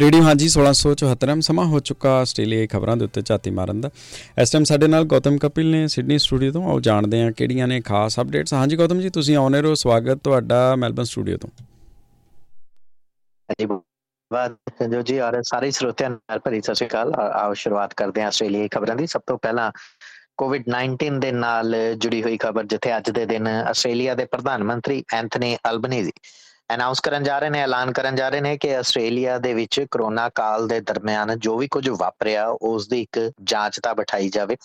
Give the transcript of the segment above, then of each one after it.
Radio ਹਾਂਜੀ 1674 ਸਮਾਂ ਹੋ ਚੁੱਕਾ ਆਸਟ੍ਰੇਲੀਆ ਖਬਰਾਂ ਦੇ ਉੱਤੇ ਝਾਤੀ ਮਾਰਨ ਦਾ। ਇਸ ਟਾਈਮ ਸਾਡੇ ਨਾਲ ਗੌਤਮ ਕਪਿਲ ਨੇ ਸਿਡਨੀ ਸਟੂਡੀਓ ਤੋਂ, ਆਓ ਜਾਣਦੇ ਹਾਂ ਕਿਹੜੀਆਂ ਨੇ ਖਾਸ ਅਪਡੇਟਸ ਹਾਂਜੀ ਗੌਤਮ ਜੀ, ਤੁਸੀਂ ਆਉਨੇ ਰੋ ਸਵਾਗਤ ਤੁਹਾਡਾ ਮੈਲਬਨ ਸਟੂਡੀਓ ਤੋਂ। ਜੀ ਬਾਦ ਜੋ ਜੀ, ਔਰ ਸਾਰੇ ਸਰੋਤਿਆਂ ਨਾਲ ਭਰੀ ਸਤਿ ਸ਼੍ਰੀ ਅਕਾਲ। ਆਓ ਸ਼ੁਰੂਆਤ ਕਰਦੇ ਹਾਂ ਆਸਟ੍ਰੇਲੀਆ ਖਬਰਾਂ ਦੀ। ਸਭ ਤੋਂ ਪਹਿਲਾਂ ਕੋਵਿਡ-19 ਦੇ ਨਾਲ ਜੁੜੀ ਹੋਈ ਖਬਰ, ਜਿੱਥੇ ਅੱਜ ਦੇ ਦਿਨ ਆਸਟ੍ਰੇਲੀਆ ਦੇ ਪ੍ਰਧਾਨ ਮੰਤਰੀ ਐਂਥਨੀ ਅਲਬਨੀਜ਼ੀ ਅਨਾਉਂਸ ਕਰਨ ਜਾ ਰਹੇ ਨੇ, ਐਲਾਨ ਕਰਨ ਜਾ ਰਹੇ ਨੇ ਕਿ ਆਸਟ੍ਰੇਲੀਆ ਦੇ ਵਿੱਚ ਕਰੋਨਾ ਕਾਲ ਦੇ ਦਰਮਿਆਨ ਜੋ ਵੀ ਕੁਝ ਵਾਪਰਿਆ ਉਸ ਦੀ ਇੱਕ ਜਾਂਚ ਤਾਂ ਬਿਠਾਈ ਜਾਵੇ।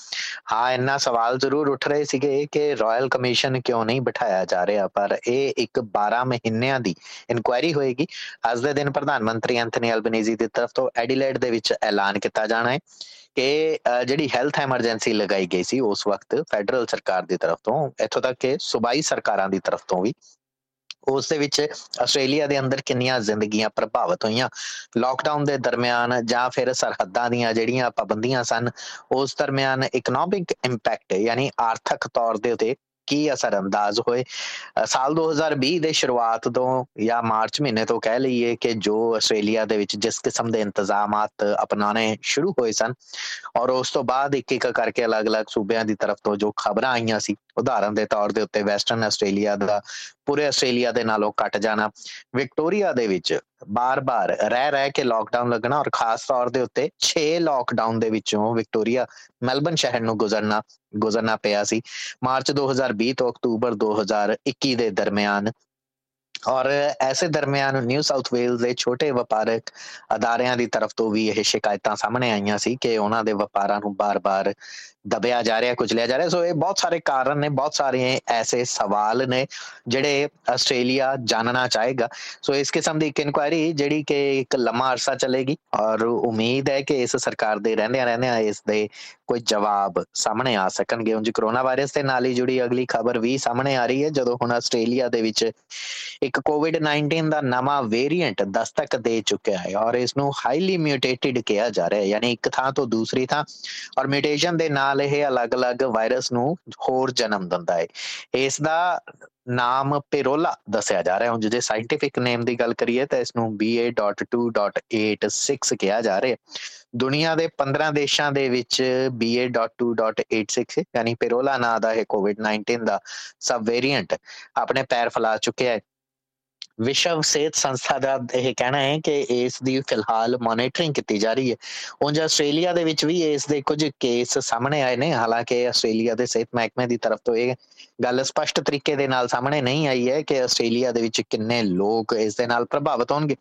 ਹਾਂ, ਇੰਨਾ ਸਵਾਲ ਜ਼ਰੂਰ ਉੱਠ ਰਹੇ ਸੀਗੇ ਕਿ ਰਾਇਲ ਕਮਿਸ਼ਨ ਕਿਉਂ ਨਹੀਂ ਬਿਠਾਇਆ ਜਾ ਰਿਹਾ, ਪਰ ਇਹ ਇੱਕ 12 ਮਹੀਨਿਆਂ ਦੀ ਇਨਕੁਆਇਰੀ ਹੋਏਗੀ। ਅੱਜ ਦੇ ਦਿਨ ਪ੍ਰਧਾਨ ਮੰਤਰੀ ਐਂਥਨੀ ਐਲਬਨੀਜ਼ੀ ਦੀ ਤਰਫ ਤੋਂ ਐਡੀਲੇਡ ਦੇ ਵਿੱਚ ਐਲਾਨ ਕੀਤਾ ਜਾਣਾ ਹੈ ਕਿ ਜਿਹੜੀ ਹੈਲਥ ਐਮਰਜੈਂਸੀ ਲਗਾਈ ਗਈ ਸੀ, ਉਸ ਵਕਤ ਫੈਡਰਲ ਸਰਕਾਰ ਦੀ ਤਰਫ ਤੋਂ, ਇੱਥੋਂ ਤੱਕ ਕਿ ਸੂਬਾਈ ਸਰਕਾਰਾਂ ਦੀ ਤਰਫ ਤੋਂ ਵੀ। ਉਸ ਦੇ ਵਿੱਚ ਆਸਟ੍ਰੇਲੀਆ ਦੇ ਅੰਦਰ ਕਿੰਨੀਆਂ ਜ਼ਿੰਦਗੀਆਂ ਪ੍ਰਭਾਵਿਤ ਹੋਈਆਂ? ਲਾਕਡਾਊਨ ਦੇ ਦਰਮਿਆਨ ਜਾਂ ਫਿਰ ਸਰਹੱਦਾਂ ਦੀਆਂ ਜਿਹੜੀਆਂ ਪਾਬੰਦੀਆਂ ਸਨ, ਉਸ ਦਰਮਿਆਨ ਇਕਨੋਮਿਕ ਇੰਪੈਕਟ ਯਾਨੀ ਆਰਥਿਕ ਤੌਰ ਦੇ ਉਤੇ ਕੀ ਅਸਰ ਅੰਦਾਜ਼ ਹੋਏ? ਸਾਲ 2020 ਦੇ ਸ਼ੁਰੂਆਤ ਤੋਂ ਜਾਂ ਮਾਰਚ ਮਹੀਨੇ ਤੋਂ ਕਹਿ ਲਈਏ ਕਿ ਜੋ ਆਸਟ੍ਰੇਲੀਆ ਦੇ ਵਿੱਚ ਜਿਸ ਕਿਸਮ ਦੇ ਇੰਤਜ਼ਾਮਾਤ ਅਪਣਾਉਣੇ ਸ਼ੁਰੂ ਹੋਏ ਸਨ ਔਰ ਉਸ ਤੋਂ ਬਾਅਦ ਇੱਕ ਇੱਕ ਕਰਕੇ ਅਲੱਗ-ਅਲੱਗ ਸੂਬਿਆਂ ਦੀ ਤਰਫ ਤੋਂ ਜੋ ਖਬਰਾਂ ਆਈਆਂ ਸੀ, ਉਦਾਹਰਨ ਦੇ ਤੌਰ ਦੇ ਉੱਤੇ ਵੈਸਟਰਨ ਆਸਟ੍ਰੇਲੀਆ ਦਾ, ਪੂਰੇ ਆਸਟ੍ਰੇਲੀਆ ਦੇ ਨਾਲੋਂ ਕੱਟ ਜਾਣਾ, ਵਿਕਟੋਰੀਆ ਦੇ ਵਿੱਚ ਬਾਰ-ਬਾਰ ਰਹਿ ਰਹਿ ਕੇ ਲਾਕਡਾਊਨ ਲੱਗਣਾ ਔਰ ਖਾਸ ਤੌਰ ਦੇ ਉੱਤੇ 6 ਲਾਕਡਾਊਨ ਦੇ ਵਿੱਚੋਂ ਵਿਕਟੋਰੀਆ ਮੈਲਬਨ ਸ਼ਹਿਰ ਨੂੰ ਗੁਜ਼ਰਨਾ ਗੁਜ਼ਰਨਾ ਪਿਆ ਸੀ। ਮਾਰਚ 2020 ਤੋਂ ਅਕਤੂਬਰ 2021 ਦੇ ਦਰਮਿਆਨ ਔਰ ਐਸੇ ਦਰਮਿਆਨ ਨਿਊ ਸਾਊਥ ਵੇਲਜ਼ ਦੇ ਛੋਟੇ ਵਪਾਰਕ ਅਦਾਰਿਆਂ ਦੀ ਤਰਫ ਤੋਂ ਵੀ ਇਹ ਸ਼ਿਕਾਇਤਾਂ ਸਾਹਮਣੇ ਆਈਆਂ ਸੀ ਕਿ ਉਹਨਾਂ ਦੇ ਵਪਾਰਾਂ ਨੂੰ ਬਾਰ-ਬਾਰ ਦਬਿਆ ਜਾ ਰਿਹਾ, ਕੁਚਲਿਆ ਜਾ ਰਿਹਾ। ਸੋ ਇਹ ਬਹੁਤ ਸਾਰੇ ਕਾਰਨ ਨੇ, ਬਹੁਤ ਸਾਰੇ ਐਸੇ ਸਵਾਲ ਨੇ ਜਿਹੜੇ ਆਸਟ੍ਰੇਲੀਆ ਜਾਣਨਾ ਚਾਹੇਗਾ। ਸੋ ਇਸ ਕਿਸਮ ਦੀ ਇੱਕ ਇਨਕੁਆਇਰੀ ਜਿਹੜੀ ਕਿ ਇੱਕ ਲੰਮਾ ਅਰਸਾ ਚੱਲੇਗੀ ਔਰ ਉਮੀਦ ਹੈ ਕਿ ਇਸ ਸਰਕਾਰ ਦੇ ਰਹਿੰਦਿਆਂ ਰਹਿੰਦਿਆਂ ਇਸ ਦੇ ਕੋਈ ਜਵਾਬ ਸਾਹਮਣੇ ਆ ਸਕਣਗੇ। ਉਂਝ ਕਰੋਨਾ ਵਾਇਰਸ ਦੇ ਨਾਲ ਹੀ ਜੁੜੀ ਅਗਲੀ ਖਬਰ ਵੀ ਸਾਹਮਣੇ ਆ ਰਹੀ ਹੈ, ਜਦੋਂ ਹੁਣ ਆਸਟ੍ਰੇਲੀਆ ਦੇ ਵਿੱਚ ਇੱਕ ਕੋਵਿਡ-19 ਦਾ ਨਵਾਂ ਵੇਰੀਐਂਟ ਦਸਤਕ ਦੇ ਚੁੱਕਿਆ ਹੈ ਔਰ ਇਸ ਨੂੰ ਹਾਈਲੀ ਮਿਊਟੇਟਿਡ ਕਿਹਾ ਜਾ ਰਿਹਾ ਹੈ, ਯਾਨੀ ਇੱਕ ਥਾਂ ਤੋਂ ਦੂਸਰੀ ਥਾਂ ਔਰ ਮਿਊਟੇਸ਼ਨ ਦੇ ਨਾਲ ਇਹ ਅਲੱਗ-ਅਲੱਗ ਵਾਇਰਸ ਨੂੰ ਹੋਰ ਜਨਮ ਦਿੰਦਾ ਹੈ। ਇਸ ਦਾ ਨਾਮ ਪੇਰੋਲਾ ਦੱਸਿਆ ਜਾ ਰਿਹਾ ਹੈ। ਜੇ ਸਾਇੰਟਿਫਿਕ ਨੇਮ ਦੀ ਗੱਲ ਕਰੀਏ ਤਾਂ ਇਸ ਨੂੰ BA.2.86 ਕਿਹਾ ਜਾ ਰਿਹਾ ਹੈ। ਦੁਨੀਆ ਦੇ 15 ਦੇਸ਼ਾਂ ਦੇ ਵਿੱਚ BA.2.86 ਯਾਨੀ ਪੇਰੋਲਾ ਨਾਂ ਦਾ ਇਹ ਕੋਵਿਡ-19 ਦਾ ਸਬ ਵੇਰੀਐਂਟ ਆਪਣੇ ਪੈਰ ਫੈਲਾ ਚੁੱਕਿਆ ਹੈ। ਵਿਸ਼ਵ ਸਿਹਤ ਸੰਸਥਾ ਦਾ ਇਹ ਕਹਿਣਾ ਹੈ ਕਿ ਇਸ ਦੀ ਫਿਲਹਾਲ ਮੋਨੀਟਰਿੰਗ ਕੀਤੀ ਜਾ ਰਹੀ ਹੈ। ਉਂਝ ਆਸਟ੍ਰੇਲੀਆ ਦੇ ਵਿੱਚ ਵੀ ਇਸ ਦੇ ਕੁਝ ਕੇਸ ਸਾਹਮਣੇ ਆਏ ਨੇ। ਹਾਲਾਂਕਿ ਆਸਟ੍ਰੇਲੀਆ ਦੇ ਸਿਹਤ ਮਹਿਕਮੇ ਦੀ ਤਰਫ ਤੋਂ ਇਹ ਗੱਲ ਸਪਸ਼ਟ ਤਰੀਕੇ ਦੇ ਨਾਲ ਸਾਹਮਣੇ ਨਹੀਂ ਆਈ ਹੈ ਕਿ ਆਸਟ੍ਰੇਲੀਆ ਦੇ ਵਿੱਚ ਕਿੰਨੇ ਲੋਕ ਇਸ ਦੇ ਨਾਲ ਪ੍ਰਭਾਵਿਤ ਹੋਣਗੇ।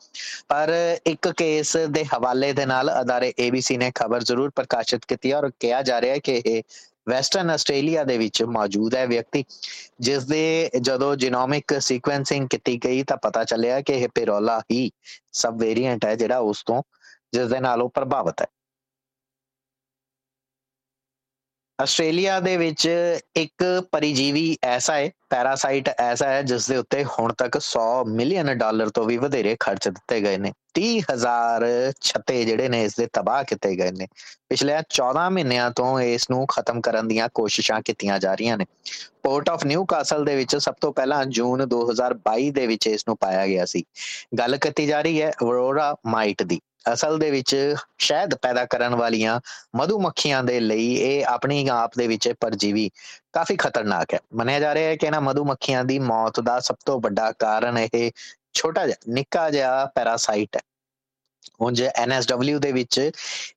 ਪਰ ਇੱਕ ਕੇਸ ਦੇ ਹਵਾਲੇ ਦੇ ਨਾਲ ਅਦਾਰੇ ABC ਨੇ ਖਬਰ ਜ਼ਰੂਰ ਪ੍ਰਕਾਸ਼ਿਤ ਕੀਤੀ ਔਰ ਕਿਹਾ ਜਾ ਰਿਹਾ ਹੈ ਕਿ ਇਹ ਵੈਸਟਰਨ ਆਸਟ੍ਰੇਲੀਆ ਦੇ ਵਿੱਚ ਮੌਜੂਦ ਹੈ ਵਿਅਕਤੀ ਜਿਸ ਦੇ ਜਦੋਂ ਜੀਨੋਮਿਕ ਸੀਕੁਐਂਸਿੰਗ ਕੀਤੀ ਗਈ ਤਾਂ ਪਤਾ ਚੱਲਿਆ ਕਿ ਇਹ ਪੇਰੋਲਾ ਹੀ ਸਬ ਵੇਰੀਐਂਟ ਹੈ ਜਿਹੜਾ ਉਸ ਤੋਂ ਜਿਸ ਦੇ ਨਾਲ ਉਹ ਪ੍ਰਭਾਵਿਤ ਹੈ। ਆਸਟ੍ਰੇਲੀਆ ਦੇ ਵਿੱਚ ਇੱਕ ਪਰਿਜੀਵੀ ਐਸਾ ਹੈ, ਪੈਰਾਸਾਈਟ ਐਸਾ ਹੈ ਜਿਸ ਦੇ ਉੱਤੇ ਹੁਣ ਤੱਕ 100 ਮਿਲੀਅਨ ਡਾਲਰ ਤੋਂ ਵੀ ਵਧੇਰੇ ਖਰਚ ਦਿੱਤੇ ਗਏ ਨੇ 30000 ਛੱਤੇ ਜਿਹੜੇ ਨੇ ਇਸ ਦੇ ਤਬਾਹ ਕੀਤੇ ਗਏ ਨੇ। ਪਿਛਲੇ 14 ਮਹੀਨਿਆਂ ਤੋਂ ਇਸ ਨੂੰ ਖਤਮ ਕਰਨ ਦੀਆਂ ਕੋਸ਼ਿਸ਼ਾਂ ਕੀਤੀਆਂ ਜਾ ਰਹੀਆਂ ਨੇ। ਪੋਰਟ ਆਫ ਨਿਊ ਕਾਸਲ ਦੇ ਵਿੱਚ ਸਭ ਤੋਂ ਪਹਿਲਾਂ ਜੂਨ 2022 ਦੇ ਵਿੱਚ ਇਸ ਨੂੰ ਪਾਇਆ ਗਿਆ ਸੀ। ਗੱਲ ਕੀਤੀ ਜਾ ਰਹੀ ਹੈ ਅਰੋਰਾ ਮਾਈਟ ਦੀ। ਅਸਲ ਦੇ ਵਿੱਚ ਸ਼ਹਿਦ ਪੈਦਾ ਕਰਨ ਵਾਲੀਆਂ ਮਧੂਮੱਖੀਆਂ ਦੇ ਲਈ ਇਹ ਆਪਣੀ ਆਪ ਦੇ ਵਿੱਚ ਪਰਜੀਵੀ ਕਾਫੀ ਖਤਰਨਾਕ ਹੈ। ਮੰਨਿਆ ਜਾ ਰਿਹਾ ਹੈ ਕਿ ਇਹਨਾਂ ਮਧੂਮੱਖੀਆਂ ਦੀ ਮੌਤ ਦਾ ਸਭ ਤੋਂ ਵੱਡਾ ਕਾਰਨ ਇਹ ਛੋਟਾ ਜਿਹਾ, ਨਿੱਕਾ ਜਿਹਾ ਪੈਰਾਸਾਈਟ ਹੈ। ਉਂਝ ਐਨਐਸਡਬਲਯੂ ਦੇ ਵਿੱਚ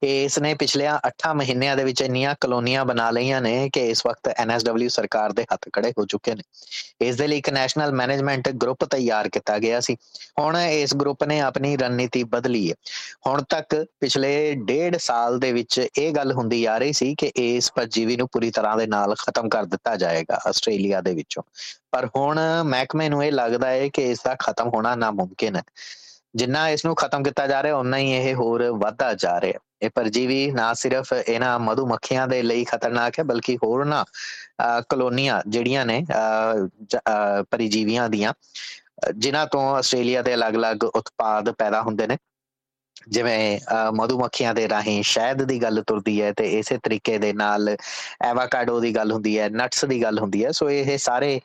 ਇਸ ਨੇ ਪਿਛਲੇ 8 ਮਹੀਨਿਆਂ ਦੇ ਵਿੱਚ ਇੰਨੀਆਂ ਕਲੋਨੀਆਂ ਬਣਾ ਲਈਆਂ ਨੇ ਕਿ ਇਸ ਵਕਤ ਐਨਐਸਡਬਲਯੂ ਸਰਕਾਰ ਦੇ ਹੱਥ ਖੜੇ ਹੋ ਚੁੱਕੇ ਨੇ। ਇਸ ਦੇ ਲਈ ਇੱਕ ਨੈਸ਼ਨਲ ਮੈਨੇਜਮੈਂਟ ਗਰੁੱਪ ਤਿਆਰ ਕੀਤਾ ਗਿਆ ਸੀ। ਹੁਣ ਇਸ ਗਰੁੱਪ ਨੇ ਆਪਣੀ ਰਣਨੀਤੀ ਬਦਲੀ ਹੈ। ਹੁਣ ਤੱਕ ਪਿਛਲੇ ਡੇਢ ਸਾਲ ਦੇ ਵਿੱਚ ਇਹ ਗੱਲ ਹੁੰਦੀ ਆ ਰਹੀ ਸੀ ਕਿ ਇਸ ਪਰਜੀਵੀ ਨੂੰ ਪੂਰੀ ਤਰ੍ਹਾਂ ਦੇ ਨਾਲ ਖਤਮ ਕਰ ਦਿੱਤਾ ਜਾਏਗਾ ਆਸਟ੍ਰੇਲੀਆ ਦੇ ਵਿੱਚੋਂ। ਪਰ ਹੁਣ ਮਹਿਕਮੇ ਨੂੰ ਇਹ ਲੱਗਦਾ ਹੈ ਕਿ ਇਸ ਦਾ ਖਤਮ ਹੋਣਾ ਨਾਮੁਮਕਿਨ ਹੈ। ਜਿੰਨਾ ਇਸ ਨੂੰ ਖਤਮ ਕੀਤਾ ਜਾ ਰਿਹਾ ਉਨਾ ਹੀ ਇਹ ਹੋਰ ਵਧਦਾ ਜਾ ਰਿਹਾ। ਇਹ ਪਰਜੀਵੀ ਨਾ ਸਿਰਫ ਇਹਨਾਂ ਮਧੂਮੱਖੀਆਂ ਦੇ ਲਈ ਖਤਰਨਾਕ ਹੈ, ਬਲਕਿ ਹੋਰ ਨਾ ਕਲੋਨੀਆਂ ਜਿਹੜੀਆਂ ਨੇ ਪਰਿਜੀਵੀਆਂ ਦੀਆਂ, ਜਿਨ੍ਹਾਂ ਤੋਂ ਆਸਟ੍ਰੇਲੀਆ ਦੇ ਅਲੱਗ-ਅਲੱਗ ਉਤਪਾਦ ਪੈਦਾ ਹੁੰਦੇ ਨੇ। ਜਿਵੇਂ ਮਧੂਮੱਖੀਆਂ ਦੇ ਰਾਹੀਂ ਸ਼ਹਿਦ ਦੀ ਗੱਲ ਤੁਰਦੀ ਹੈ, ਤੇ ਇਸੇ ਤਰੀਕੇ ਦੇ ਨਾਲ ਐਵਾਕਾਡੋ ਦੀ ਗੱਲ ਹੁੰਦੀ ਹੈ, ਨਟਸ ਦੀ ਗੱਲ ਹੁੰਦੀ ਹੈ। ਸੋ ਇਹ ਸਾਰੇ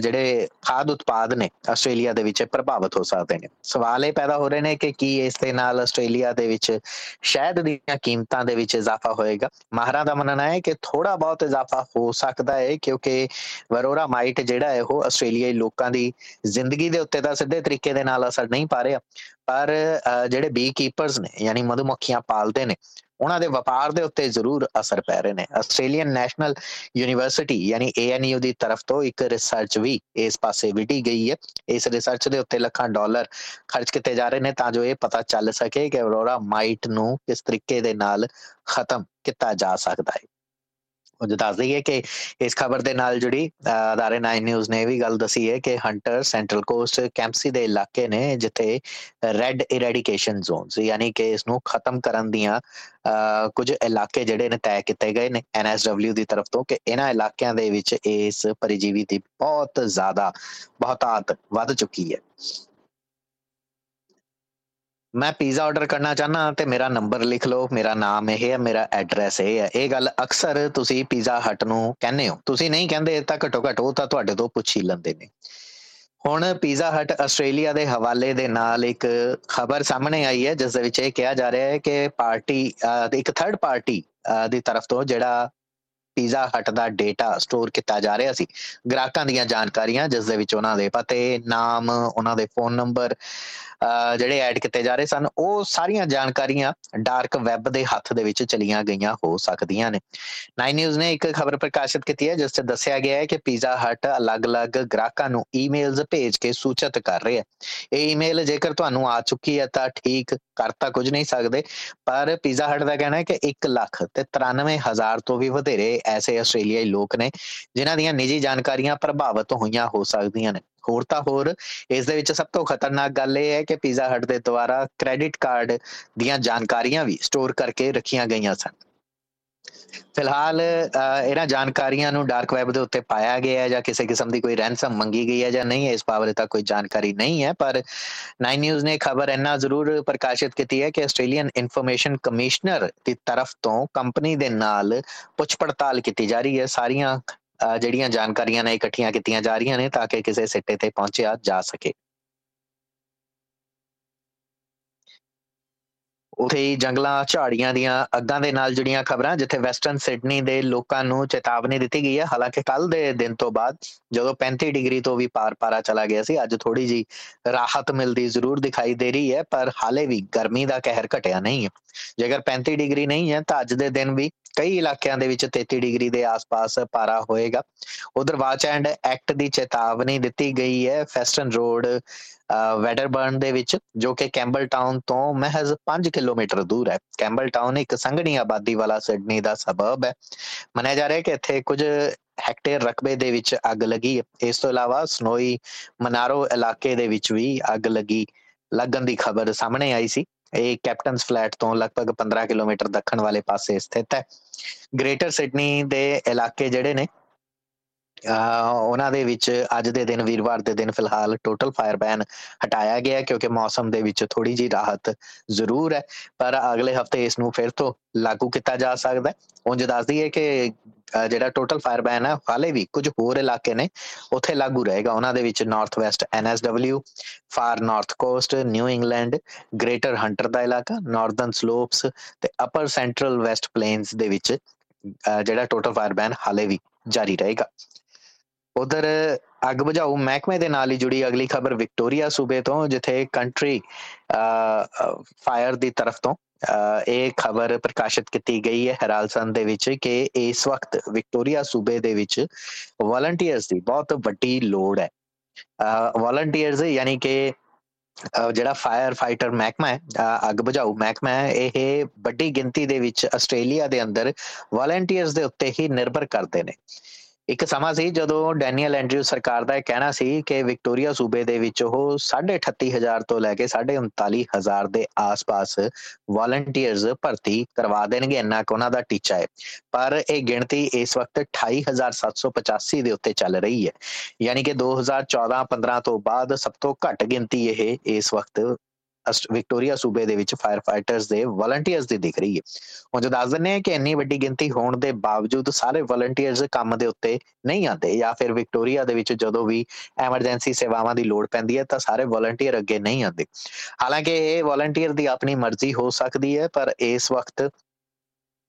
ਜਿਹੜੇ ਖਾਦ ਉਤਪਾਦ ਨੇ ਆਸਟ੍ਰੇਲੀਆ ਦੇ ਵਿੱਚ ਪ੍ਰਭਾਵਿਤ ਹੋ ਸਕਦੇ ਨੇ। ਸਵਾਲ ਇਹ ਪੈਦਾ ਹੋ ਰਹੇ ਨੇ ਕਿ ਕੀ ਇਸ ਦੇ ਨਾਲ ਆਸਟ੍ਰੇਲੀਆ ਦੇ ਵਿੱਚ ਸ਼ਹਿਦ ਦੀਆਂ ਕੀਮਤਾਂ ਦੇ ਵਿੱਚ ਇਜ਼ਾਫਾ ਹੋਏਗਾ। ਮਾਹਰਾਂ ਦਾ ਮੰਨਣਾ ਹੈ ਕਿ ਥੋੜਾ ਬਹੁਤ ਇਜ਼ਾਫਾ ਹੋ ਸਕਦਾ ਹੈ ਕਿਉਂਕਿ ਵਰੋਰਾ ਮਾਈਟ ਜਿਹੜਾ ਹੈ ਉਹ ਆਸਟ੍ਰੇਲੀਆਈ ਲੋਕਾਂ ਦੀ ਜ਼ਿੰਦਗੀ ਦੇ ਉੱਤੇ ਤਾਂ ਸਿੱਧੇ ਤਰੀਕੇ ਦੇ ਨਾਲ ਅਸਰ ਨਹੀਂ ਪਾ ਰਿਹਾ। ਪਰ ਜਿਹੜੇ ਬੀ ਕੀਪਰਸ ਨੇ, ਯਾਨੀ ਮਧੂਮੱਖੀਆਂ ਪਾਲਦੇ ਨੇ ਉਹਨਾਂ ਦੇ ਵਪਾਰ ਦੇ ਉੱਤੇ ਜ਼ਰੂਰ ਅਸਰ ਪੈ ਰਹੇ ਨੇ। ਆਸਟ੍ਰੇਲੀਅਨ ਨੈਸ਼ਨਲ ਯੂਨੀਵਰਸਿਟੀ ਯਾਨੀ ANU ਦੀ ਤਰਫ ਤੋਂ ਇੱਕ ਰਿਸਰਚ ਵੀ ਇਸ ਪਾਸੇ ਵਿਢੀ ਗਈ ਹੈ। ਇਸ ਰਿਸਰਚ ਦੇ ਉੱਤੇ ਲੱਖਾਂ ਡਾਲਰ ਖਰਚ ਕੀਤੇ ਜਾ ਰਹੇ ਨੇ ਤਾਂ ਜੋ ਇਹ ਪਤਾ ਚੱਲ ਸਕੇ ਕਿ ਅਰੋਰਾ ਮਾਈਟ ਨੂੰ ਕਿਸ ਤਰੀਕੇ ਦੇ ਨਾਲ ਖਤਮ ਕੀਤਾ ਜਾ ਸਕਦਾ ਹੈ। ਉਹ ਦੱਸ ਦਈਏ ਕਿ ਇਸ ਖਬਰ ਦੇ ਨਾਲ ਜੁੜੀ ਅਦਾਰੇ 9 ਨਿਊਜ਼ ਨੇ ਵੀ ਗੱਲ ਦਸੀ ਹੈ ਕਿ ਹੰਟਰ ਸੈਂਟਰਲ ਕੋਸਟ ਕੈਂਪਸੀ ਦੇ ਇਲਾਕੇ ਨੇ ਜਿੱਥੇ ਰੈੱਡ ਇਰੈਡੀਕੇਸ਼ਨ ਜ਼ੋਨਸ ਯਾਨੀ ਕਿ ਇਸ ਨੂੰ ਖਤਮ ਕਰਨ ਦੀਆਂ ਕੁਝ ਇਲਾਕੇ ਜਿਹੜੇ ਨੇ ਤੈਅ ਕੀਤੇ ਗਏ ਨੇ ਐਨਐਸਡਬਲਯੂ ਦੀ ਤਰਫ ਤੋਂ ਕਿ ਇਹਨਾਂ ਇਲਾਕਿਆਂ ਦੇ ਵਿੱਚ ਇਸ ਪਰਿਜੀਵੀ ਦੀ ਬਹੁਤ ਜ਼ਿਆਦਾ ਬਹੁਤਾਤ ਵੱਧ ਚੁੱਕੀ ਹੈ। ਮੈਂ ਪੀਜ਼ਾ ਆਰਡਰ ਕਰਨਾ ਚਾਹਨਾ ਤੇ ਮੇਰਾ ਨੰਬਰ ਲਿਖ ਲਓ, ਮੇਰਾ ਨਾਮ ਇਹ ਹੈ, ਮੇਰਾ ਐਡਰੈਸ ਇਹ ਹੈ। ਇਹ ਗੱਲ ਅਕਸਰ ਤੁਸੀਂ ਪੀਜ਼ਾ ਹਟ ਨੂੰ ਕਹਿੰਦੇ ਹੋ। ਤੁਸੀਂ ਨਹੀਂ ਕਹਿੰਦੇ ਤਾਂ ਘਟੋ ਘਟ ਉਹ ਤਾਂ ਤੁਹਾਡੇ ਤੋਂ ਪੁੱਛ ਹੀ ਲੈਂਦੇ ਨੇ। ਹੁਣ ਪੀਜ਼ਾ ਹਟ ਆਸਟ੍ਰੇਲੀਆ ਦੇ ਹਵਾਲੇ ਦੇ ਨਾਲ ਇੱਕ ਖਬਰ ਸਾਹਮਣੇ ਆਈ ਹੈ, ਜਿਸ ਦੇ ਵਿੱਚ ਇਹ ਕਿਹਾ ਜਾ ਰਿਹਾ ਹੈ ਕਿ ਪਾਰਟੀ ਇੱਕ ਥਰਡ ਪਾਰਟੀ ਦੀ ਤਰਫ ਤੋਂ ਜਿਹੜਾ ਪੀਜ਼ਾ ਹਟ ਦਾ ਡਾਟਾ ਸਟੋਰ ਕੀਤਾ ਜਾ ਰਿਹਾ ਸੀ। ਗ੍ਰਾਹਕਾਂ ਦੀਆਂ ਜਾਣਕਾਰੀਆਂ, ਜਿਸ ਦੇ ਵਿੱਚ ਉਹਨਾਂ ਦੇ ਪਤੇ, ਨਾਮ, ਉਹਨਾਂ ਦੇ ਫੋਨ ਨੰਬਰ ਜਿਹੜੇ ਐਡ ਕੀਤੇ ਜਾ ਰਹੇ ਸਨ, ਉਹ ਸਾਰੀਆਂ ਜਾਣਕਾਰੀਆਂ ਡਾਰਕ ਵੈਬ ਦੇ ਹੱਥ ਦੇ ਵਿੱਚ ਚਲੀਆਂ ਗਈਆਂ ਹੋ ਸਕਦੀਆਂ ਨੇ। 9 ਨਿਊਜ਼ ਨੇ ਇੱਕ ਖਬਰ ਪ੍ਰਕਾਸ਼ਿਤ ਕੀਤੀ ਹੈ, ਜਿਸ 'ਚ ਦੱਸਿਆ ਗਿਆ ਹੈ ਕਿ ਪੀਜ਼ਾ ਹਟ ਅਲੱਗ-ਅਲੱਗ ਗ੍ਰਾਹਕਾਂ ਨੂੰ ਈਮੇਲਸ ਭੇਜ ਕੇ ਸੂਚਿਤ ਕਰ ਰਿਹਾ ਹੈ। ਇਹ ਈਮੇਲ ਜੇਕਰ ਤੁਹਾਨੂੰ ਆ ਚੁੱਕੀ ਹੈ ਤਾਂ ਠੀਕ ਕਰਤਾ ਕੁਝ ਨਹੀਂ ਸਕਦੇ, ਪਰ ਪੀਜ਼ਾ ਹਟ ਦਾ ਕਹਿਣਾ ਹੈ ਕਿ 1 ਲੱਖ ਤੇ 93000 ਤੋਂ ਵੀ ਵਧੇਰੇ ਐਸੇ ਆਸਟ੍ਰੇਲੀਆਈ ਲੋਕ ਨੇ, ਜਿਨ੍ਹਾਂ ਦੀਆਂ ਨਿੱਜੀ ਜਾਣਕਾਰੀਆਂ ਪ੍ਰਭਾਵਿਤ ਹੋਈਆਂ ਹੋ ਸਕਦੀਆਂ ਨੇ। ਹੋਰ ਤਾਂ ਹੋਰ। ਇਸ ਦੇ ਵਿੱਚ ਸਭ ਤੋਂ ਖਤਰਨਾਕ ਗੱਲ ਇਹ ਹੈ ਕਿ ਪੀਜ਼ਾ ਹਟ ਦੇ ਦੁਆਰਾ ਕ੍ਰੈਡਿਟ ਕਾਰਡ ਦੀਆਂ ਜਾਣਕਾਰੀਆਂ ਵੀ ਸਟੋਰ ਕਰਕੇ ਰੱਖੀਆਂ ਗਈਆਂ ਸਨ। ਫਿਲਹਾਲ ਇਹਨਾਂ ਜਾਣਕਾਰੀਆਂ ਨੂੰ ਡਾਰਕ ਵੈਬ ਦੇ ਉੱਤੇ ਪਾਇਆ ਗਿਆ ਹੈ ਜਾਂ ਕਿਸੇ ਕਿਸਮ ਦੀ ਕੋਈ ਰੈਂਸਮ ਮੰਗੀ ਗਈ ਹੈ ਜਾਂ ਨਹੀਂ ਹੈ ਇਸ ਬਾਰੇ ਤਾਂ ਕੋਈ ਜਾਣਕਾਰੀ ਨਹੀਂ ਹੈ, ਪਰ 9 ਨਿਊਜ਼ ਨੇ ਖਬਰ ਇੰਨਾ ਜ਼ਰੂਰ ਪ੍ਰਕਾਸ਼ਿਤ ਕੀਤੀ ਹੈ ਕਿ ਆਸਟ੍ਰੇਲੀਅਨ ਇਨਫੋਰਮੇਸ਼ਨ ਕਮਿਸ਼ਨਰ ਦੀ ਤਰਫ ਤੋਂ ਕੰਪਨੀ ਦੇ ਨਾਲ ਪੁੱਛ ਪੜਤਾਲ ਕੀਤੀ ਜਾ ਰਹੀ ਹੈ। ਸਾਰੀਆਂ ਜਿਹੜੀਆਂ ਜਾਣਕਾਰੀਆਂ ਨੇ ਇਕੱਠੀਆਂ ਕੀਤੀਆਂ ਜਾ ਰਹੀਆਂ ਨੇ ਤਾਂ ਕਿ ਕਿਸੇ ਸਿੱਟੇ ਤੇ ਪਹੁੰਚਿਆ ਜਾ ਸਕੇ। ਉਥੇ ਹੀ ਜੰਗਲਾਂ, ਝਾੜੀਆਂ ਦੀਆਂ ਅੱਗਾਂ ਦੇ ਨਾਲ ਜੁੜੀਆਂ ਖਬਰਾਂ, ਜਿੱਥੇ ਵੈਸਟਰਨ ਸਿਡਨੀ ਦੇ ਲੋਕਾਂ ਨੂੰ ਚੇਤਾਵਨੀ ਦਿੱਤੀ ਗਈ ਹੈ। ਹਾਲਾਂਕਿ ਕੱਲ ਦੇ ਦਿਨ ਤੋਂ ਬਾਅਦ ਜਦੋਂ 35 ਡਿਗਰੀ ਤੋਂ ਵੀ ਪਾਰ ਪਾਰਾ ਚਲਾ ਗਿਆ ਸੀ, ਅੱਜ ਥੋੜੀ ਜੀ ਰਾਹਤ ਮਿਲਦੀ ਜ਼ਰੂਰ ਦਿਖਾਈ ਦੇ ਰਹੀ ਹੈ, ਪਰ ਹਾਲੇ ਵੀ ਗਰਮੀ ਦਾ ਕਹਿਰ ਘਟਿਆ ਨਹੀਂ ਹੈ। ਜੇਕਰ 35 ਡਿਗਰੀ ਨਹੀਂ ਹੈ, ਤਾਂ ਅੱਜ ਦੇ ਦਿਨ ਵੀ ਕਈ ਇਲਾਕਿਆਂ ਦੇ ਵਿੱਚ 33 ਡਿਗਰੀ ਦੇ ਆਸ-ਪਾਸ ਪਾਰਾ ਹੋਏਗਾ। ਉਧਰ ਵਾਚ ਐਂਡ ਐਕਟ ਦੀ ਚੇਤਾਵਨੀ ਦਿੱਤੀ ਗਈ ਹੈ ਫੈਸਟਨ ਰੋਡ ਵੈਡਰਬਰਨ ਦੇ ਵਿੱਚ, ਜੋ ਕਿ ਕੈਂਬਲ ਟਾਊਨ ਤੋਂ ਮਹਿਜ਼ 5 ਕਿਲੋਮੀਟਰ ਦੂਰ ਹੈ। ਕੈਂਬਲ ਟਾਊਨ ਇੱਕ ਸੰਘਣੀ ਆਬਾਦੀ ਵਾਲਾ ਸਿਡਨੀ ਦਾ ਸਬਬ ਹੈ। ਮੰਨਿਆ ਜਾ ਰਿਹਾ ਹੈ ਕਿ ਇੱਥੇ ਕੁਝ ਹੈਕਟੇਅਰ ਰਕਬੇ ਦੇ ਵਿੱਚ ਅੱਗ ਲੱਗੀ ਇਸ ਤੋਂ ਇਲਾਵਾ ਸਨੋਈ ਮਨਾਰੋ ਇਲਾਕੇ ਦੇ ਵਿੱਚ ਵੀ ਅੱਗ ਲੱਗੀ ਲੱਗਣ ਦੀ ਖਬਰ ਸਾਹਮਣੇ ਆਈ ਸੀ। ਇਹ ਕੈਪਟਨਸ ਫਲੈਟ ਤੋਂ ਲਗਭਗ 15 ਕਿਲੋਮੀਟਰ ਦੱਖਣ ਵਾਲੇ ਪਾਸੇ ਸਥਿਤ ਹੈ। ਗ੍ਰੇਟਰ ਸਿਡਨੀ ਦੇ ਇਲਾਕੇ ਜਿਹੜੇ ਨੇ ਉਹਨਾਂ ਦੇ ਵਿੱਚ ਅੱਜ ਦੇ ਦਿਨ ਵੀਰਵਾਰ ਦੇ ਦਿਨ ਫਿਲਹਾਲ ਟੋਟਲ ਫਾਇਰ ਬੈਨ ਹਟਾਇਆ ਗਿਆ ਕਿਉਂਕਿ ਮੌਸਮ ਦੇ ਵਿੱਚ ਥੋੜੀ ਜੀ ਰਾਹਤ ਜ਼ਰੂਰ ਹੈ, ਪਰ ਅਗਲੇ ਹਫ਼ਤੇ ਇਸ ਨੂੰ ਫਿਰ ਤੋਂ ਲਾਗੂ ਕੀਤਾ ਜਾ ਸਕਦਾ ਹੈ। ਉਂਝ ਦੱਸਦੀ ਹੈ ਕਿ ਜਿਹੜਾ ਟੋਟਲ ਫਾਇਰ ਬੈਨ ਹੈ, ਹਾਲੇ ਵੀ ਕੁਝ ਹੋਰ ਇਲਾਕੇ ਨੇ ਉੱਥੇ ਲਾਗੂ ਰਹੇਗਾ। ਉਹਨਾਂ ਦੇ ਵਿੱਚ north west NSW far north coast New England greater Hunter ਦਾ ਇਲਾਕਾ ਨਾਰਥਰਨ ਸਲੋਪਸ ਤੇ ਅਪਰ ਸੈਂਟਰਲ ਵੈਸਟ ਪਲੇਨਸ ਦੇ ਵਿੱਚ ਜਿਹੜਾ ਟੋਟਲ ਫਾਇਰ ਬੈਨ ਹਾਲੇ ਵੀ ਜਾਰੀ ਰਹੇਗਾ। ਉਧਰ ਅੱਗ ਬੁਝਾਊ ਮਹਿਕਮੇ ਦੇ ਨਾਲ ਹੀ ਜੁੜੀ ਅਗਲੀ ਖਬਰ ਵਿਕਟੋਰੀਆ ਸੂਬੇ ਤੋਂ, ਜਿੱਥੇ ਕੰਟਰੀ ਫਾਇਰ ਦੀ ਤਰਫ ਤੋਂ ਇਹ ਖਬਰ ਪ੍ਰਕਾਸ਼ਿਤ ਕੀਤੀ ਗਈ ਹੈ ਹੈਰਾਲਸਨ ਦੇ ਵਿੱਚ ਕਿ ਇਸ ਵਕਤ ਵਿਕਟੋਰੀਆ ਸੂਬੇ ਦੇ ਵਿੱਚ ਵਲੰਟੀਅਰਸ ਦੀ ਬਹੁਤ ਵੱਡੀ ਲੋੜ ਹੈ। ਵਲੰਟੀਅਰਸ ਯਾਨੀ ਕਿ ਜਿਹੜਾ ਫਾਇਰ ਫਾਈਟਰ ਮਹਿਕਮਾ ਹੈ ਅੱਗ ਬੁਝਾਊ ਮਹਿਕਮਾ ਹੈ, ਇਹ ਵੱਡੀ ਗਿਣਤੀ ਦੇ ਵਿੱਚ ਆਸਟ੍ਰੇਲੀਆ ਦੇ ਅੰਦਰ ਵਲੰਟੀਅਰਸ ਦੇ ਉੱਤੇ ਹੀ ਨਿਰਭਰ ਕਰਦੇ ਨੇ। ਇੱਕ ਸਮਾਂ ਸੀ ਜਦੋਂ ਡੈਨੀਅਲ ਐਂਡਰਿਊ ਸਰਕਾਰ ਦਾ ਇਹ ਕਹਿਣਾ ਸੀ ਕਿ ਵਿਕਟੋਰੀਆ ਸੂਬੇ ਦੇ ਵਿੱਚ ਉਹ 38000 ਤੋਂ ਲੈ ਕੇ 39000 ਦੇ ਆਸ-ਪਾਸ ਵਲੰਟੀਅਰਸ ਭਰਤੀ ਕਰਵਾ ਦੇਣਗੇ, ਇੰਨਾ ਕਿ ਉਹਨਾਂ ਦਾ ਟੀਚਾ ਹੈ। ਪਰ ਇਹ ਗਿਣਤੀ ਇਸ ਵਕਤ 28785 ਦੇ ਉੱਤੇ ਚੱਲ ਰਹੀ ਹੈ। ਯਾਨੀ ਕਿ 2014-15 ਤੋਂ ਬਾਅਦ ਸਭ ਤੋਂ ਘੱਟ ਗਿਣਤੀ ਇਹ ਇਸ ਵਕਤ ਵਿਕਟੋਰੀਆ ਸੂਬੇ ਦੇ ਵਿੱਚ ਫਾਇਰ ਫਾਈਟਰਸ ਦੇ ਵਲੰਟੀਅਰਸ ਦੀ ਦਿਖ ਰਹੀ ਹੈ। ਹੁਣ ਜੋ ਦੱਸ ਦਿੰਨੇ ਆ ਕਿ ਇੰਨੀ ਵੱਡੀ ਗਿਣਤੀ ਹੋਣ ਦੇ ਬਾਵਜੂਦ ਸਾਰੇ ਵਲੰਟੀਅਰਸ ਕੰਮ ਦੇ ਉੱਤੇ ਨਹੀਂ ਆਉਂਦੇ ਜਾਂ ਫਿਰ ਵਿਕਟੋਰੀਆ ਦੇ ਵਿੱਚ ਜਦੋਂ ਵੀ ਐਮਰਜੈਂਸੀ ਸੇਵਾਵਾਂ ਦੀ ਲੋੜ ਪੈਂਦੀ ਹੈ ਤਾਂ ਸਾਰੇ ਵਲੰਟੀਅਰ ਅੱਗੇ ਨਹੀਂ ਆਉਂਦੇ। ਹਾਲਾਂਕਿ ਇਹ ਵਲੰਟੀਅਰ ਦੀ ਆਪਣੀ ਮਰਜ਼ੀ ਹੋ ਸਕਦੀ ਹੈ ਪਰ ਇਸ ਵਕਤ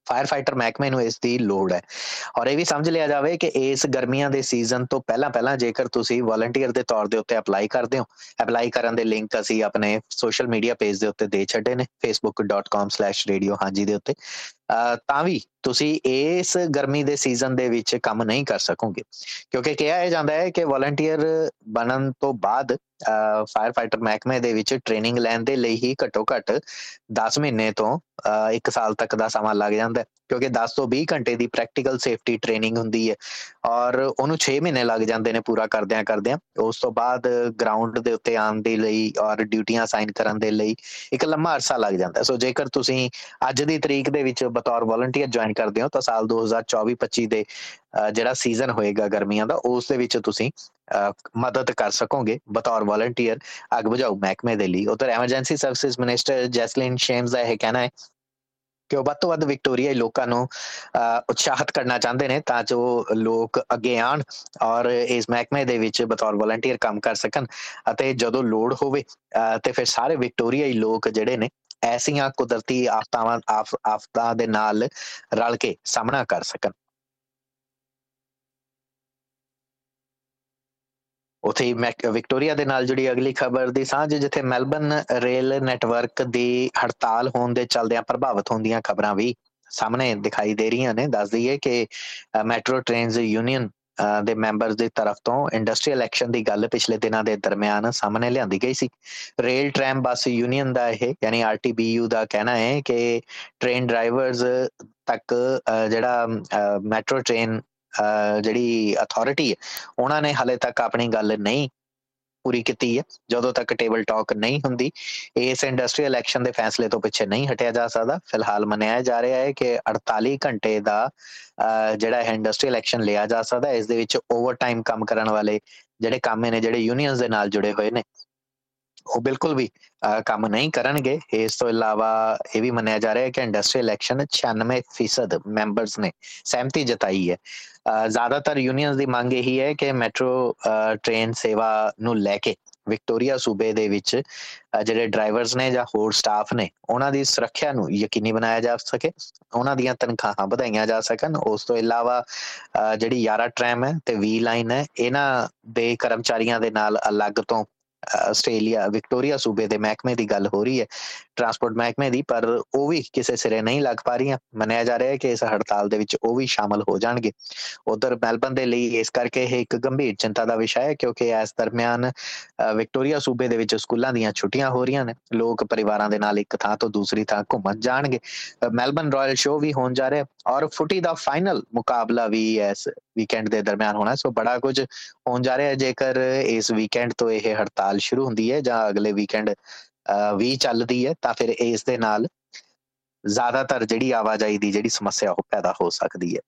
ਫਾਇਰ ਫਾਈਟਰ ਮਹਿਕਮੇ ਨੂੰ ਇਸ ਦੀ ਲੋੜ ਹੈ। ਔਰ ਇਹ ਵੀ ਸਮਝ ਲਿਆ ਜਾਵੇ ਕਿ ਇਸ ਗਰਮੀਆਂ ਦੇ ਸੀਜ਼ਨ ਤੋਂ ਪਹਿਲਾਂ ਪਹਿਲਾਂ ਜੇਕਰ ਤੁਸੀਂ ਵਲੰਟੀਅਰ ਦੇ ਤੌਰ ਦੇ ਉੱਤੇ ਅਪਲਾਈ ਕਰਦੇ ਹੋ ਅਪਲਾਈ ਕਰਨ ਦੇ ਲਿੰਕ ਅਸੀਂ ਆਪਣੇ ਸੋਸ਼ਲ ਮੀਡੀਆ ਪੇਜ ਦੇ ਉੱਤੇ ਦੇ ਛੱਡੇ ਨੇ facebook.com/radio ਹਾਂਜੀ ਦੇ ਉੱਤੇ। ਤਾਂ ਵੀ ਤੁਸੀਂ ਇਸ ਗਰਮੀ ਦੇ ਸੀਜ਼ਨ ਦੇ ਵਿੱਚ ਕੰਮ ਨਹੀਂ ਕਰ ਸਕੋਗੇ। ਕਿਉਂਕਿ ਕਿਹਾ ਜਾਂਦਾ ਹੈ ਕਿ ਵਲੰਟੀਅਰ ਬਣਨ ਤੋਂ ਬਾਅਦ ਫਾਇਰ ਫਾਈਟਰ ਮਹਿਕਮੇ ਦੇ ਵਿੱਚ ਟ੍ਰੇਨਿੰਗ ਲੈਣ ਦੇ ਲਈ ਹੀ ਘੱਟੋ ਘੱਟ 10 ਮਹੀਨੇ ਤੋਂ 1 ਸਾਲ ਤੱਕ ਦਾ ਸਮਾਂ ਲੱਗ ਜਾਂਦਾ ਹੈ। ਕਿਉਂਕਿ 10 ਤੋਂ 20 ਘੰਟੇ ਦੀ ਪ੍ਰੈਕਟੀਕਲ ਸੇਫਟੀ ਟ੍ਰੇਨਿੰਗ ਹੁੰਦੀ ਹੈ ਔਰ ਉਹਨੂੰ 6 ਮਹੀਨੇ ਲੱਗ ਜਾਂਦੇ ਨੇ ਪੂਰਾ ਕਰਦਿਆਂ ਕਰਦਿਆਂ। ਉਸ ਤੋਂ ਬਾਅਦ ਗਰਾਊਂਡ ਦੇ ਉੱਤੇ ਆਉਣ ਦੇ ਲਈ ਔਰ ਡਿਊਟੀਆਂ ਸਾਈਨ ਕਰਨ ਦੇ ਲਈ ਇੱਕ ਲੰਮਾ ਅਰਸਾ ਲੱਗ ਜਾਂਦਾ ਸੋ ਜੇਕਰ ਤੁਸੀਂ ਅੱਜ ਦੀ ਤਰੀਕ ਦੇ ਵਿੱਚ ਬਤੌਰ ਵਲੰਟੀਅਰ ਜੁਆਇਨ ਕਰਦੇ ਹੋ ਤਾਂ ਸਾਲ 2024-25 ਦੇ ਜਿਹੜਾ ਸੀਜ਼ਨ ਹੋਏਗਾ ਗਰਮੀਆਂ ਦਾ, ਉਸ ਦੇ ਵਿੱਚ ਤੁਸੀਂ ਮਦਦ ਕਰ ਸਕੋਗੇ ਬਤੌਰ ਵਲੰਟੀਅਰ ਅਗ ਬੁਝਾਊ ਮਹਿਕਮੇ ਦੇ ਲਈ। ਉਧਰ emergency services minister Jaclyn Symes ਦਾ ਇਹ ਕਹਿਣਾ ਹੈ ਕਿ ਉਹ ਵੱਧ ਤੋਂ ਵੱਧ ਵਿਕਟੋਰੀਆ ਲੋਕਾਂ ਨੂੰ ਉਤਸ਼ਾਹਿਤ ਕਰਨਾ ਚਾਹੁੰਦੇ ਨੇ ਤਾਂ ਜੋ ਲੋਕ ਅੱਗੇ ਆਣ ਔਰ ਇਸ ਮਹਿਕਮੇ ਦੇ ਵਿੱਚ ਬਤੌਰ ਵਲੰਟੀਅਰ ਕੰਮ ਕਰ ਸਕਣ ਅਤੇ ਜਦੋਂ ਲੋੜ ਹੋਵੇ ਤੇ ਫਿਰ ਸਾਰੇ ਵਿਕਟੋਰੀਆਈ ਲੋਕ ਜਿਹੜੇ ਨੇ ਐਸੀਆਂ ਕੁਦਰਤੀ ਆਫਤਾਵਾਂ ਆਫਤਾਂ ਦੇ ਨਾਲ ਰਲ ਕੇ ਸਾਹਮਣਾ ਕਰ ਸਕਣ। ਉਥੇ ਵਿਕਟੋਰੀਆ ਦੇ ਨਾਲ ਜੁੜੀ ਅਗਲੀ ਖਬਰ ਦੀ ਸਾਂਝ, ਜਿੱਥੇ ਮੈਲਬਨ ਰੇਲ ਨੈਟਵਰਕ ਦੀ ਹੜਤਾਲ ਹੋਣ ਦੇ ਚਲਦਿਆਂ ਪ੍ਰਭਾਵਿਤ ਹੁੰਦੀਆਂ ਖਬਰਾਂ ਵੀ ਸਾਹਮਣੇ ਦਿਖਾਈ ਦੇ ਰਹੀਆਂ ਨੇ। ਦੱਸ ਦਈਏ ਕਿ ਮੈਟਰੋ ਟ੍ਰੇਨਸ ਯੂਨੀਅਨ ਦੇ ਮੈਂਬਰਸ ਦੀ ਤਰਫ ਤੋਂ ਇੰਡਸਟਰੀਅਲ ਐਕਸ਼ਨ ਦੀ ਗੱਲ ਪਿਛਲੇ ਦਿਨਾਂ ਦੇ ਦਰਮਿਆਨ ਸਾਹਮਣੇ ਲਿਆਂਦੀ ਗਈ ਸੀ। ਰੇਲ ਟ੍ਰੈਮ ਬੱਸ ਯੂਨੀਅਨ ਦਾ ਇਹ, ਯਾਨੀ ਆਰਟੀਬੀਯੂ ਦਾ ਕਹਿਣਾ ਹੈ ਕਿ ਟ੍ਰੇਨ ਡਰਾਈਵਰਸ ਤੱਕ ਜਿਹੜਾ ਮੈਟਰੋ ਟ੍ਰੇਨ ਜਿਹੜੀ ਅਥਾਰਟੀ ਹੈ, ਉਹਨਾਂ ਨੇ ਹਲੇ ਤੱਕ ਆਪਣੀ ਗੱਲ ਨਹੀਂ ਪੂਰੀ ਕੀਤੀ ਹੈ, ਜਦੋਂ ਤੱਕ ਟੇਬਲ ਟਾਕ ਨਹੀਂ ਹੁੰਦੀ, ਇਸ ਇੰਡਸਟਰੀਅਲ ਐਕਸ਼ਨ ਦੇ ਫੈਸਲੇ ਤੋਂ ਪਿੱਛੇ ਨਹੀਂ ਹਟਿਆ ਜਾ ਸਕਦਾ। ਫਿਲਹਾਲ ਮੰਨਿਆ ਜਾ ਰਿਹਾ ਹੈ ਕਿ 48 ਘੰਟੇ ਦਾ ਜਿਹੜਾ ਹੈ ਇੰਡਸਟਰੀਅਲ ਐਕਸ਼ਨ ਲਿਆ ਜਾ ਸਕਦਾ, ਇਸ ਦੇ ਵਿੱਚ ਓਵਰਟਾਈਮ ਕੰਮ ਕਰਨ ਵਾਲੇ ਜਿਹੜੇ ਕਾਮੇ ਨੇ, ਜਿਹੜੇ ਯੂਨੀਅਨਸ ਦੇ ਨਾਲ ਜੁੜੇ ਹੋਏ ਨੇ, ਉਹ ਬਿਲਕੁਲ ਵੀ ਕੰਮ ਨਹੀਂ ਕਰਨਗੇ। ਇਸ ਤੋਂ ਇਲਾਵਾ ਇਹ ਵੀ ਮੰਨਿਆ ਜਾ ਰਿਹਾ ਹੈ ਕਿ ਇੰਡਸਟਰੀਅਲ ਐਕਸ਼ਨ 96% ਮੈਂਬਰਸ ਨੇ ਸਹਿਮਤੀ ਜਤਾਈ ਹੈ। ਜ਼ਿਆਦਾਤਰ ਯੂਨੀਅਨਸ ਦੀ ਮੰਗ ਇਹੀ ਹੈ ਕਿ ਮੈਟਰੋ ਟ੍ਰੇਨ ਸੇਵਾ ਨੂੰ ਲੈ ਕੇ ਵਿਕਟੋਰੀਆ ਸੂਬੇ ਦੇ ਵਿੱਚ ਜਿਹੜੇ ਡਰਾਈਵਰਸ ਨੇ ਜਾਂ ਹੋਰ ਸਟਾਫ ਨੇ, ਉਹਨਾਂ ਦੀ ਸੁਰੱਖਿਆ ਨੂੰ ਯਕੀਨੀ ਬਣਾਇਆ ਜਾ ਸਕੇ, ਉਹਨਾਂ ਦੀਆਂ ਤਨਖਾਹਾਂ ਵਧਾਈਆਂ ਜਾ ਸਕਣ। ਉਸ ਤੋਂ ਇਲਾਵਾ ਜਿਹੜੀ ਯਾਰਾ ਟ੍ਰੈਮ ਹੈ ਤੇ ਵੀ ਲਾਈਨ ਹੈ, ਇਹਨਾਂ ਦੇ ਕਰਮਚਾਰੀਆਂ ਦੇ ਨਾਲ ਅਲੱਗ ਤੋਂ ਆਸਟ੍ਰੇਲੀਆ, ਵਿਕਟੋਰੀਆ ਸੂਬੇ ਦੇ ਮਹਿਕਮੇ ਦੀ ਗੱਲ ਹੋ ਰਹੀ ਹੈ, ਟਰਾਂਸਪੋਰਟ ਮਹਿਕਮੇ ਦੀ, ਪਰ ਉਹ ਵੀ ਕਿਸੇ ਸਿਰੇ ਨਹੀਂ ਲੱਗ ਪਾ ਰਹੀਆਂ। ਮੰਨਿਆ ਜਾ ਰਿਹਾ ਹੈ ਕਿ ਇਸ ਹੜਤਾਲ ਦੇ ਵਿੱਚ ਉਹ ਵੀ ਸ਼ਾਮਲ ਹੋ ਜਾਣਗੇ। ਉਧਰ ਮੈਲਬਨ ਦੇ ਲਈ ਇਸ ਕਰਕੇ ਇਹ ਇੱਕ ਗੰਭੀਰ ਚਿੰਤਾ ਦਾ ਵਿਸ਼ਾ ਹੈ, ਕਿਉਂਕਿ ਇਸ ਦਰਮਿਆਨ ਵਿਕਟੋਰੀਆ ਸੂਬੇ ਦੇ ਵਿੱਚ ਸਕੂਲਾਂ ਦੀਆਂ ਛੁੱਟੀਆਂ ਹੋ ਰਹੀਆਂ ਨੇ। ਲੋਕ ਪਰਿਵਾਰਾਂ ਦੇ ਨਾਲ ਇੱਕ ਥਾਂ ਤੋਂ ਦੂਸਰੀ ਥਾਂ ਘੁੰਮਣ ਜਾਣਗੇ। ਮੈਲਬਨ ਰਾਇਲ ਸ਼ੋ ਵੀ ਹੋਣ ਜਾ ਰਿਹਾ ਔਰ ਫੁੱਟੀ ਦਾ ਫਾਈਨਲ ਮੁਕਾਬਲਾ ਵੀ ਇਸ ਵੀਕਐਂਡ ਦੇ ਦਰਮਿਆਨ ਹੋਣਾ। ਸੋ ਬੜਾ ਕੁਝ ਹੋਣ ਜਾ ਰਿਹਾ ਹੈ। ਜੇਕਰ ਇਸ ਵੀਕਐਂਡ ਤੋਂ ਇਹ ਹੜਤਾਲ ਸ਼ੁਰੂ ਹੁੰਦੀ ਹੈ ਜਾਂ ਅਗਲੇ ਵੀਕਐਂਡ ਵੀ ਚੱਲਦੀ ਹੈ, ਤਾਂ ਫਿਰ ਇਸ ਦੇ ਨਾਲ ਜ਼ਿਆਦਾਤਰ ਜਿਹੜੀ ਆਵਾਜਾਈ ਦੀ ਜਿਹੜੀ ਸਮੱਸਿਆ ਉਹ ਪੈਦਾ ਹੋ ਸਕਦੀ ਹੈ।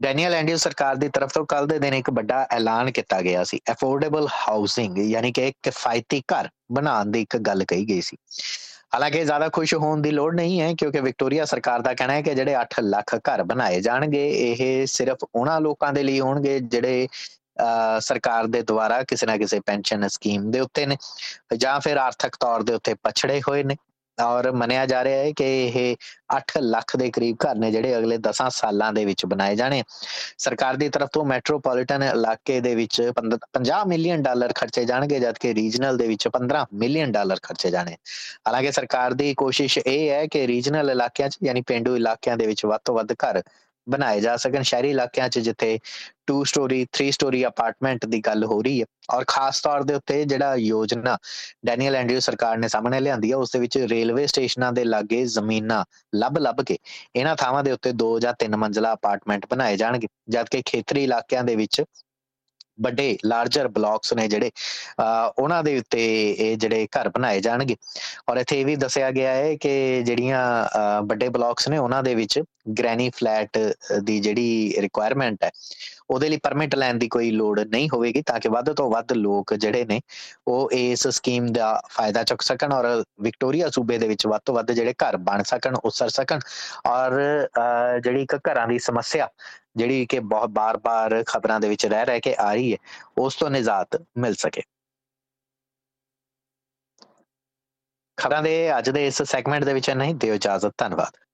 ਡੈਨੀਅਲ ਐਂਡਿਊ ਸਰਕਾਰ ਦੀ ਤਰਫ ਤੋਂ ਕੱਲ ਦੇ ਦਿਨ ਇੱਕ ਵੱਡਾ ਐਲਾਨ ਕੀਤਾ ਗਿਆ ਸੀ। ਅਫੋਰਡੇਬਲ ਹਾਊਸਿੰਗ ਯਾਨੀ ਕਿ ਇੱਕ ਕਿਫਾਇਤੀ ਘਰ ਬਣਾਉਣ ਦੀ ਇੱਕ ਗੱਲ ਕਹੀ ਗਈ ਸੀ। ਹਾਲਾਂਕਿ ਜ਼ਿਆਦਾ ਖੁਸ਼ ਹੋਣ ਦੀ ਲੋੜ ਨਹੀਂ ਹੈ, ਕਿਉਂਕਿ ਵਿਕਟੋਰੀਆ ਸਰਕਾਰ ਦਾ ਕਹਿਣਾ ਹੈ ਕਿ ਜਿਹੜੇ 8 ਲੱਖ ਘਰ ਬਣਾਏ ਜਾਣਗੇ, ਇਹ ਸਿਰਫ ਉਹਨਾਂ ਲੋਕਾਂ ਦੇ ਲਈ ਹੋਣਗੇ ਜਿਹੜੇ ਸਰਕਾਰ ਦੇ ਦੁਆਰਾ ਕਿਸੇ ਨਾ ਕਿਸੇ ਪੈਨਸ਼ਨ ਸਕੀਮ ਦੇ ਉੱਤੇ ਨੇ ਜਾਂ ਫਿਰ ਆਰਥਿਕ ਤੌਰ ਦੇ ਉੱਤੇ ਪਛੜੇ ਹੋਏ ਨੇ। ਔਰ ਮੰਨਿਆ ਜਾ ਰਿਹਾ ਹੈ ਕਿ ਇਹ 8 ਲੱਖ ਦੇ ਕਰੀਬ ਘਰ ਨੇ ਜਿਹੜੇ ਅਗਲੇ 10 ਸਾਲਾਂ ਦੇ ਵਿੱਚ ਬਣਾਏ ਜਾਣੇ। ਸਰਕਾਰ ਦੀ ਤਰਫ ਤੋਂ ਮੈਟਰੋਪੋਲੀਟਨ ਇਲਾਕੇ ਦੇ ਵਿੱਚ 50 ਮਿਲੀਅਨ ਡਾਲਰ ਖਰਚੇ ਜਾਣਗੇ, ਜਦਕਿ ਰੀਜਨਲ ਦੇ ਵਿੱਚ 15 ਮਿਲੀਅਨ ਡਾਲਰ ਖਰਚੇ ਜਾਣੇ। ਹਾਲਾਂਕਿ ਸਰਕਾਰ ਦੀ ਕੋਸ਼ਿਸ਼ ਇਹ ਹੈ ਕਿ ਰੀਜਨਲ ਇਲਾਕਿਆਂ 'ਚ, ਯਾਨੀ ਪਿੰਡੂ ਇਲਾਕਿਆਂ ਦੇ ਵਿੱਚ ਵੱਧ ਤੋਂ ਵੱਧ ਘਰ ਬਣਾਏ ਜਾ ਸਕਣ ਸ਼ਹਿਰੀ ਇਲਾਕਿਆਂ 'ਚ, ਜਿੱਥੇ 2 ਸਟੋਰੀ 3 ਸਟੋਰੀ ਅਪਾਰਟਮੈਂਟ ਦੀ ਗੱਲ ਹੋ ਰਹੀ ਹੈ। ਔਰ ਖਾਸ ਤੌਰ ਦੇ ਉੱਤੇ ਜਿਹੜਾ ਯੋਜਨਾ ਡੈਨੀਅਲ ਐਂਡਰਿਊ ਸਰਕਾਰ ਨੇ ਸਾਹਮਣੇ ਲਿਆਂਦੀ ਹੈ, ਉਸ ਦੇ ਵਿੱਚ ਰੇਲਵੇ ਸਟੇਸ਼ਨਾਂ ਦੇ ਲਾਗੇ ਜ਼ਮੀਨਾਂ ਲੱਭ-ਲੱਭ ਕੇ ਇਹਨਾਂ ਥਾਵਾਂ ਦੇ ਉੱਤੇ 2 ਜਾਂ 3 ਮੰਜ਼ਲਾ ਅਪਾਰਟਮੈਂਟ ਬਣਾਏ ਜਾਣਗੇ। ਜਦਕਿ ਖੇਤਰੀ ਇਲਾਕਿਆਂ ਦੇ ਵਿੱਚ ਵੱਡੇ ਲਾਰਜਰ ਬਲਾਕਸ ਨੇ ਜਿਹੜੇ ਉਹਨਾਂ ਦੇ ਉੱਤੇ ਇਹ ਜਿਹੜੇ ਘਰ ਬਣਾਏ ਜਾਣਗੇ। ਔਰ ਇੱਥੇ ਇਹ ਵੀ ਦੱਸਿਆ ਗਿਆ ਹੈ ਕਿ ਜਿਹੜੀਆਂ ਵੱਡੇ ਬਲਾਕਸ ਨੇ ਉਹਨਾਂ ਦੇ ਵਿੱਚ ਗ੍ਰੈਨੀ ਫਲੈਟ ਦੀ ਜਿਹੜੀ ਰਿਕੁਆਇਰਮੈਂਟ ਹੈ, ਉਹਦੇ ਲਈ ਪਰਮਿਟ ਲੈਣ ਦੀ ਕੋਈ ਲੋੜ ਨਹੀਂ ਹੋਵੇਗੀ ਤਾਂ ਕਿ ਵੱਧ ਤੋਂ ਵੱਧ ਲੋਕ ਜਿਹੜੇ ਨੇ, ਉਹ ਇਸ ਸਕੀਮ ਦਾ ਫਾਇਦਾ ਚੁੱਕ ਸਕਣ ਔਰ ਵਿਕਟੋਰੀਆ ਸੂਬੇ ਦੇ ਵਿੱਚ ਵੱਧ ਤੋਂ ਵੱਧ ਜਿਹੜੇ ਘਰ ਬਣ ਸਕਣ, ਉਸਰ ਸਕਣ। ਔਰ ਜਿਹੜੀ ਇੱਕ ਘਰਾਂ ਦੀ ਸਮੱਸਿਆ ਜਿਹੜੀ ਕਿ ਬਹੁਤ ਬਾਰ-ਬਾਰ ਖਬਰਾਂ ਦੇ ਵਿੱਚ ਰਹਿ ਰਹਿ ਕੇ ਆ ਰਹੀ ਹੈ, ਉਸ ਤੋਂ ਨਿਜਾਤ ਮਿਲ ਸਕੇ। ਖਬਰਾਂ ਦੇ ਅੱਜ ਦੇ ਇਸ ਸੈਗਮੈਂਟ ਦੇ ਵਿੱਚ ਨਹੀਂ ਦਿਓ ਇਜਾਜ਼ਤ, ਧੰਨਵਾਦ।